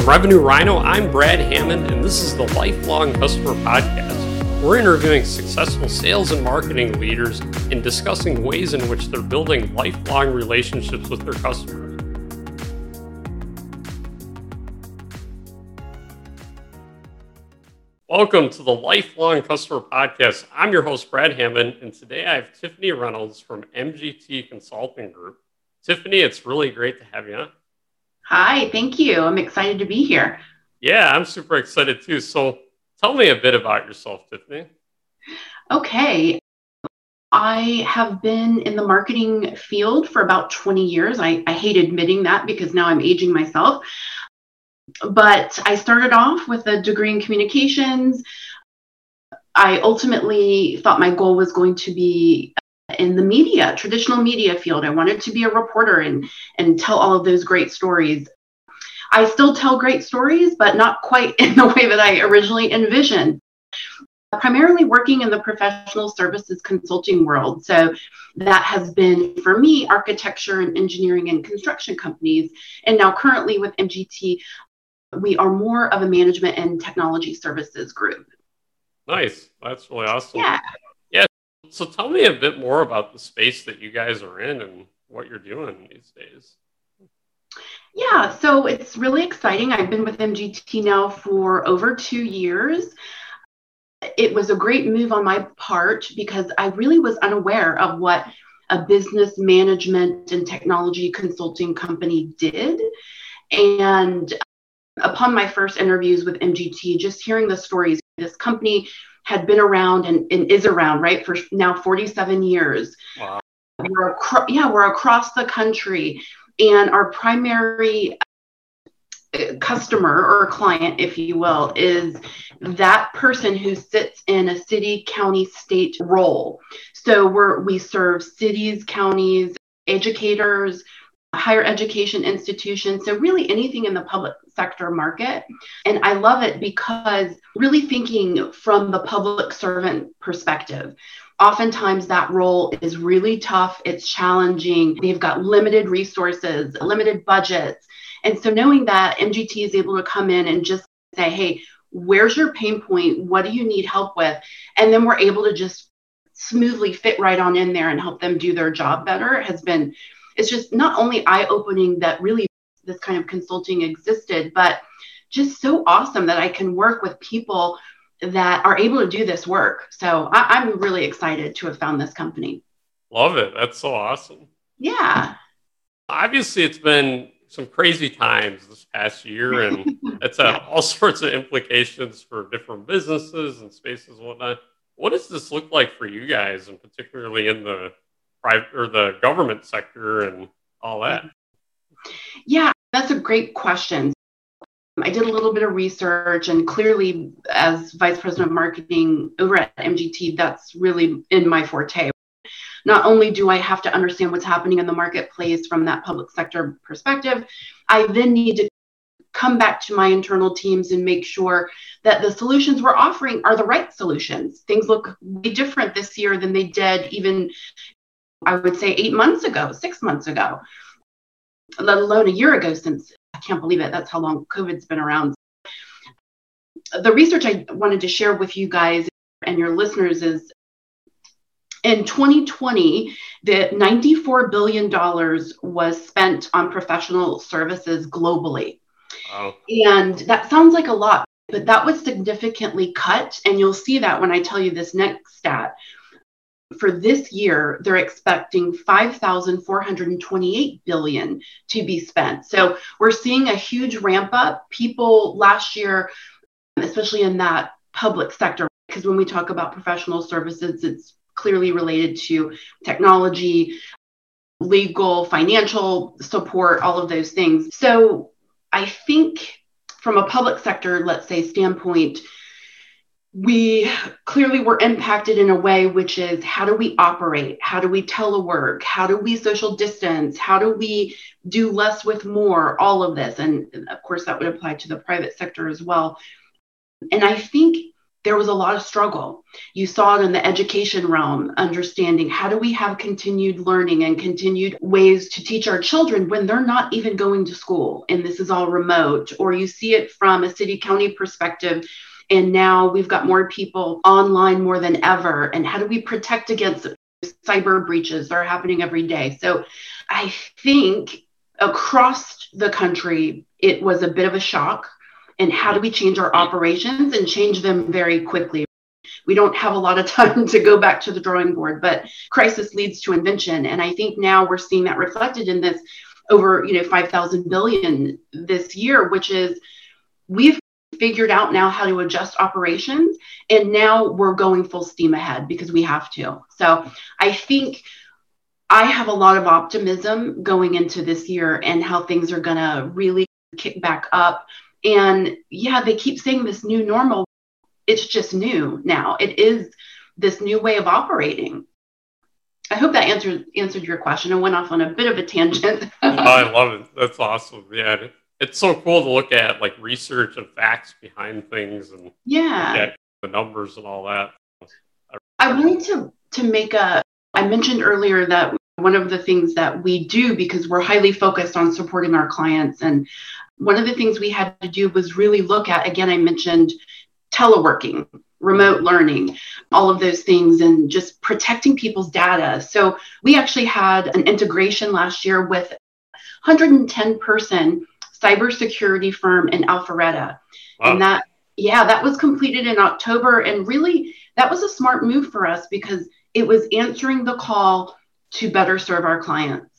From Revenue Rhino, I'm Brad Hammond, and this is the Lifelong Customer Podcast. We're interviewing successful sales and marketing leaders and discussing ways in which they're building lifelong relationships with their customers. Welcome to the Lifelong Customer Podcast. I'm your host, Brad Hammond, and today I have Tiffanie Reynolds from MGT Consulting Group. Tiffanie, it's really great to have you on. Hi, thank you. I'm excited to be here. Yeah, I'm super excited too. So tell me a bit about yourself, Tiffanie. Okay. I have been in the marketing field for about 20 years. I, I hate admitting that because now I'm aging myself. But I started off with a degree in communications. I ultimately thought my goal was going to be in the media, traditional media field. I wanted to be a reporter and and tell all of those great stories. I still tell great stories, but not quite in the way that I originally envisioned. Primarily working in the professional services consulting world. So that has been for me architecture and engineering and construction companies. And now currently with MGT, we are more of a management and technology services group. Nice. That's really awesome. Yeah. So tell me a bit more about the space that you guys are in and what you're doing these days. Yeah, so it's really exciting. I've been with MGT now for over two years. It was a great move on my part because I really was unaware of what a business management and technology consulting company did. And upon my first interviews with MGT, just hearing the stories, this company had been around and, and is around, right, for now 47 years. Wow. We're acro- yeah, we're across the country, and our primary uh, customer or client, if you will, is that person who sits in a city, county, state role. So we're we serve cities, counties, educators, higher education institutions. So, really anything in the public sector market. And I love it because really thinking from the public servant perspective. Oftentimes, that role is really tough. It's challenging. They've got limited resources, limited budgets. And so, knowing that MGT is able to come in and just say, hey, where's your pain point? What do you need help with? And then we're able to just smoothly fit right on in there and help them do their job better has been it's just not only eye opening that really this kind of consulting existed, but just so awesome that I can work with people that are able to do this work. So I, am really excited to have found this company. Love it. That's so awesome. Yeah. Obviously, it's been some crazy times this past year, and it's had yeah. all sorts of implications for different businesses and spaces and whatnot. What does this look like for you guys, and particularly in the private or the government sector and all that? Yeah, that's a great question. I did a little bit of research, and clearly, as vice president of marketing over at MGT, that's really in my forte. Not only do I have to understand what's happening in the marketplace from that public sector perspective, I then need to come back to my internal teams and make sure that the solutions we're offering are the right solutions. Things look way different this year than they did even I would say eight months ago, six months ago, let alone a year ago since I can't believe it. That's how long COVID's been around. The research I wanted to share with you guys and your listeners is in 2020, the $94 billion was spent on professional services globally. Wow. And that sounds like a lot, but that was significantly cut. And you'll see that when I tell you this next stat for this year, they're expecting 5,428 billion to be spent. So we're seeing a huge ramp up. People last year, especially in that public sector, because when we talk about professional services, it's clearly related to technology, legal, financial support, all of those things. So I think from a public sector, let's say, standpoint, we clearly were impacted in a way which is how do we operate? How do we telework how do we social distance? How do we do less with more? All of this. And of course that would apply to the private sector as well. And i think there was a lot of struggle. You saw it in the education realm, understanding how do we have continued learning and continued ways to teach our children when they're not even going to school and this is all remote, or you see it from a city county perspective. And now we've got more people online more than ever. And how do we protect against cyber breaches that are happening every day? So I think across the country, it was a bit of a shock and how do we change our operations and change them very quickly we don't have a lot of time to go back to the drawing board but crisis leads to invention and i think now we're seeing that reflected in this over you know 5000 billion this year which is we've figured out now how to adjust operations and now we're going full steam ahead because we have to so i think i have a lot of optimism going into this year and how things are going to really kick back up and yeah, they keep saying this new normal. It's just new now. It is this new way of operating. I hope that answered answered your question. I went off on a bit of a tangent. oh, I love it. That's awesome. Yeah, it's so cool to look at like research and facts behind things and yeah, the numbers and all that. I wanted to to make a. I mentioned earlier that one of the things that we do because we're highly focused on supporting our clients and one of the things we had to do was really look at again i mentioned teleworking remote learning all of those things and just protecting people's data so we actually had an integration last year with 110 person cybersecurity firm in alpharetta wow. and that yeah that was completed in october and really that was a smart move for us because it was answering the call to better serve our clients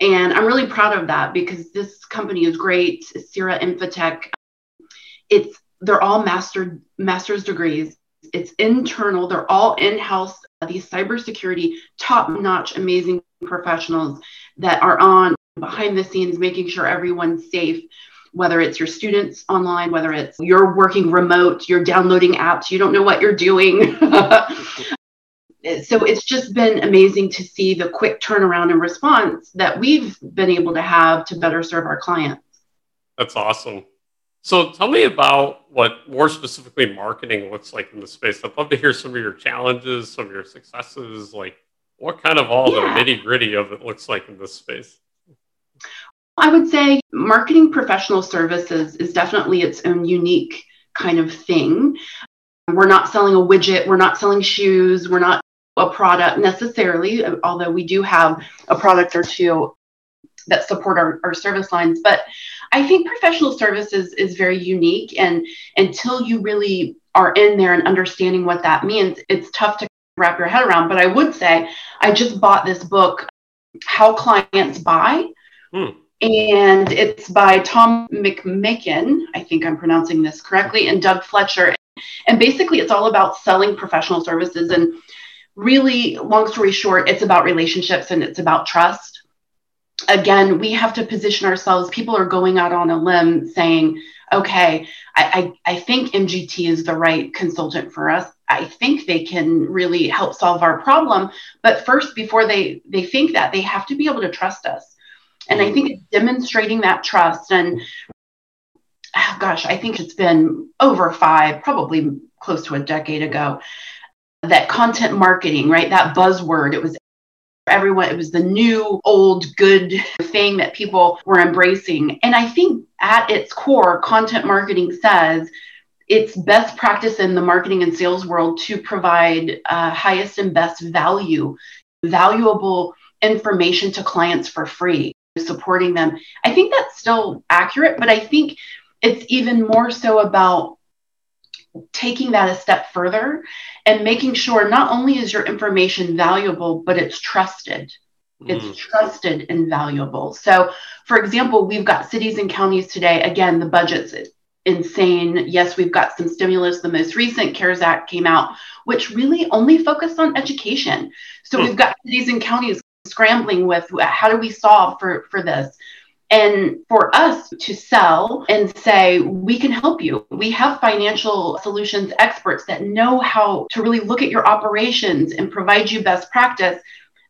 and I'm really proud of that because this company is great. Sierra Infotech. It's they're all master master's degrees. It's internal. They're all in-house. These cybersecurity top-notch, amazing professionals that are on behind the scenes, making sure everyone's safe. Whether it's your students online, whether it's you're working remote, you're downloading apps, you don't know what you're doing. so it's just been amazing to see the quick turnaround and response that we've been able to have to better serve our clients. That's awesome. So tell me about what more specifically marketing looks like in the space. I'd love to hear some of your challenges, some of your successes, like what kind of all yeah. the nitty gritty of it looks like in this space. I would say marketing professional services is definitely its own unique kind of thing. We're not selling a widget, we're not selling shoes, we're not a product necessarily, although we do have a product or two that support our, our service lines. But I think professional services is very unique. And until you really are in there and understanding what that means, it's tough to wrap your head around. But I would say I just bought this book, How Clients Buy. Hmm. And it's by Tom McMakin. I think I'm pronouncing this correctly, and Doug Fletcher. And basically, it's all about selling professional services. And really, long story short, it's about relationships and it's about trust. Again, we have to position ourselves. People are going out on a limb saying, okay, I, I, I think MGT is the right consultant for us. I think they can really help solve our problem. But first, before they, they think that, they have to be able to trust us. And I think it's demonstrating that trust. And oh gosh, I think it's been over five, probably close to a decade ago that content marketing, right? That buzzword, it was everyone, it was the new, old, good thing that people were embracing. And I think at its core, content marketing says it's best practice in the marketing and sales world to provide uh, highest and best value, valuable information to clients for free, supporting them. I think that's still accurate, but I think it's even more so about taking that a step further and making sure not only is your information valuable, but it's trusted. Mm. It's trusted and valuable. So, for example, we've got cities and counties today. Again, the budget's insane. Yes, we've got some stimulus. The most recent CARES Act came out, which really only focused on education. So, mm. we've got cities and counties scrambling with how do we solve for, for this? And for us to sell and say, we can help you. We have financial solutions experts that know how to really look at your operations and provide you best practice.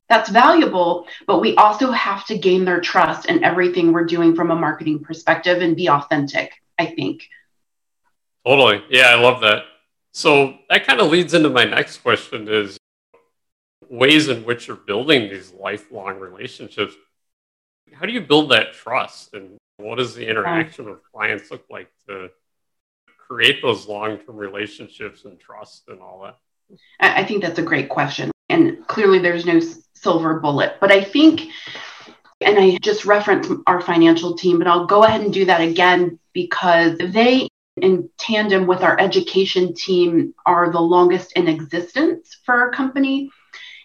That's valuable, but we also have to gain their trust in everything we're doing from a marketing perspective and be authentic, I think. Totally. Yeah, I love that. So that kind of leads into my next question is ways in which you're building these lifelong relationships. How do you build that trust and what does the interaction with clients look like to create those long-term relationships and trust and all that? I think that's a great question. And clearly there's no silver bullet, but I think and I just referenced our financial team, but I'll go ahead and do that again because they in tandem with our education team are the longest in existence for our company.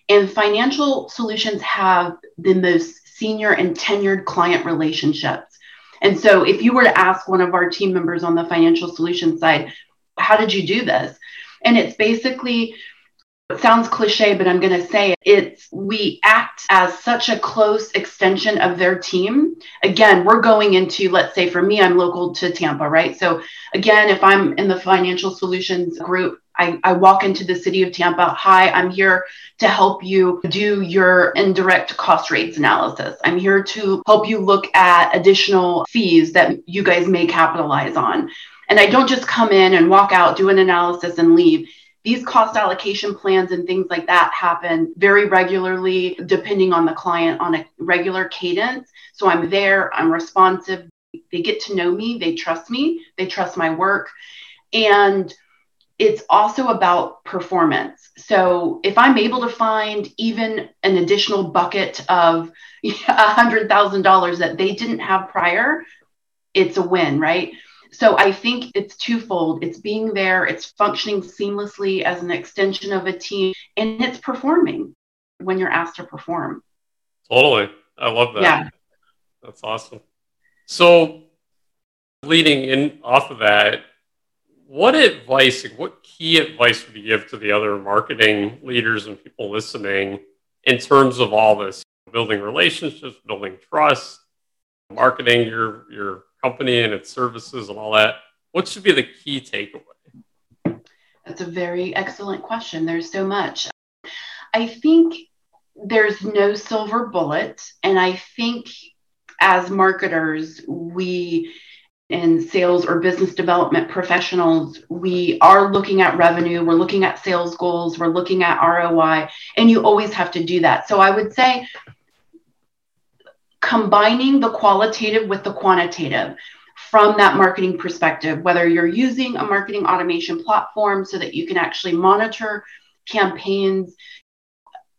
And financial solutions have the most senior and tenured client relationships. And so, if you were to ask one of our team members on the financial solutions side, how did you do this? And it's basically it sounds cliche, but I'm going to say it. It's we act as such a close extension of their team. Again, we're going into, let's say for me, I'm local to Tampa, right? So again, if I'm in the financial solutions group, I, I, walk into the city of Tampa. Hi, I'm here to help you do your indirect cost rates analysis. I'm here to help you look at additional fees that you guys may capitalize on. And I don't just come in and walk out, do an analysis, and leave these cost allocation plans and things like that happen very regularly, depending on the client on a regular cadence. So I'm there, I'm responsive. They get to know me, they trust me, they trust my work. And it's also about performance. So if I'm able to find even an additional bucket of $100,000 that they didn't have prior, it's a win, right? So I think it's twofold. It's being there, it's functioning seamlessly as an extension of a team, and it's performing when you're asked to perform. Totally. I love that. Yeah. That's awesome. So leading in off of that, what advice, what key advice would you give to the other marketing leaders and people listening in terms of all this building relationships, building trust, marketing your your company and its services and all that, what should be the key takeaway? That's a very excellent question. There's so much. I think there's no silver bullet. And I think as marketers, we in sales or business development professionals, we are looking at revenue, we're looking at sales goals, we're looking at ROI, and you always have to do that. So I would say combining the qualitative with the quantitative from that marketing perspective, whether you're using a marketing automation platform so that you can actually monitor campaigns.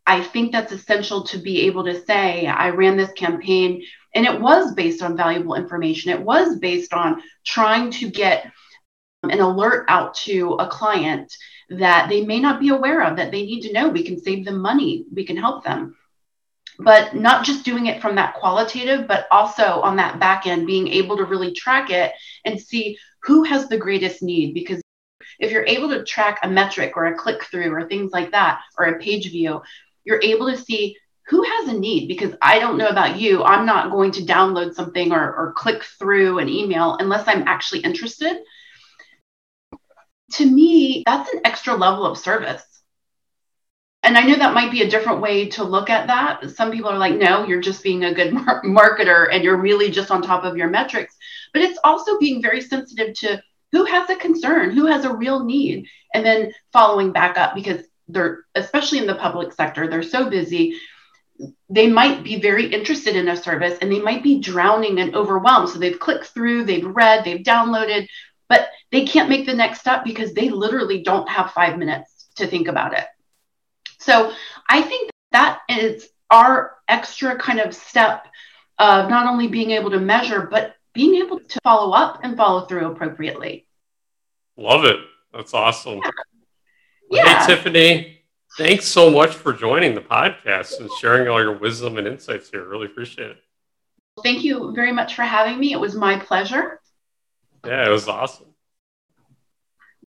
I think that's essential to be able to say, I ran this campaign and it was based on valuable information. It was based on trying to get um, an alert out to a client that they may not be aware of, that they need to know. We can save them money, we can help them but not just doing it from that qualitative, but also on that back end, being able to really track it and see who has the greatest need. Because if you're able to track a metric or a click through or things like that, or a page view, you're able to see who has a need. Because I don't know about you, I'm not going to download something or, or click through an email unless I'm actually interested. To me, that's an extra level of service and I know that might be a different way to look at that. Some people are like, no, you're just being a good mar- marketer and you're really just on top of your metrics. But it's also being very sensitive to who has a concern, who has a real need, and then following back up because they're, especially in the public sector, they're so busy. They might be very interested in a service and they might be drowning and overwhelmed. So they've clicked through, they've read, they've downloaded, but they can't make the next step because they literally don't have five minutes to think about it. So I think that is our extra kind of step of not only being able to measure, but being able to follow up and follow through appropriately. Love it. That's awesome. Yeah. Yeah. Hey, Tiffanie, thanks so much for joining the podcast and sharing all your wisdom and insights here. Really appreciate it. Thank you very much for having me. It was my pleasure. Yeah, it was awesome.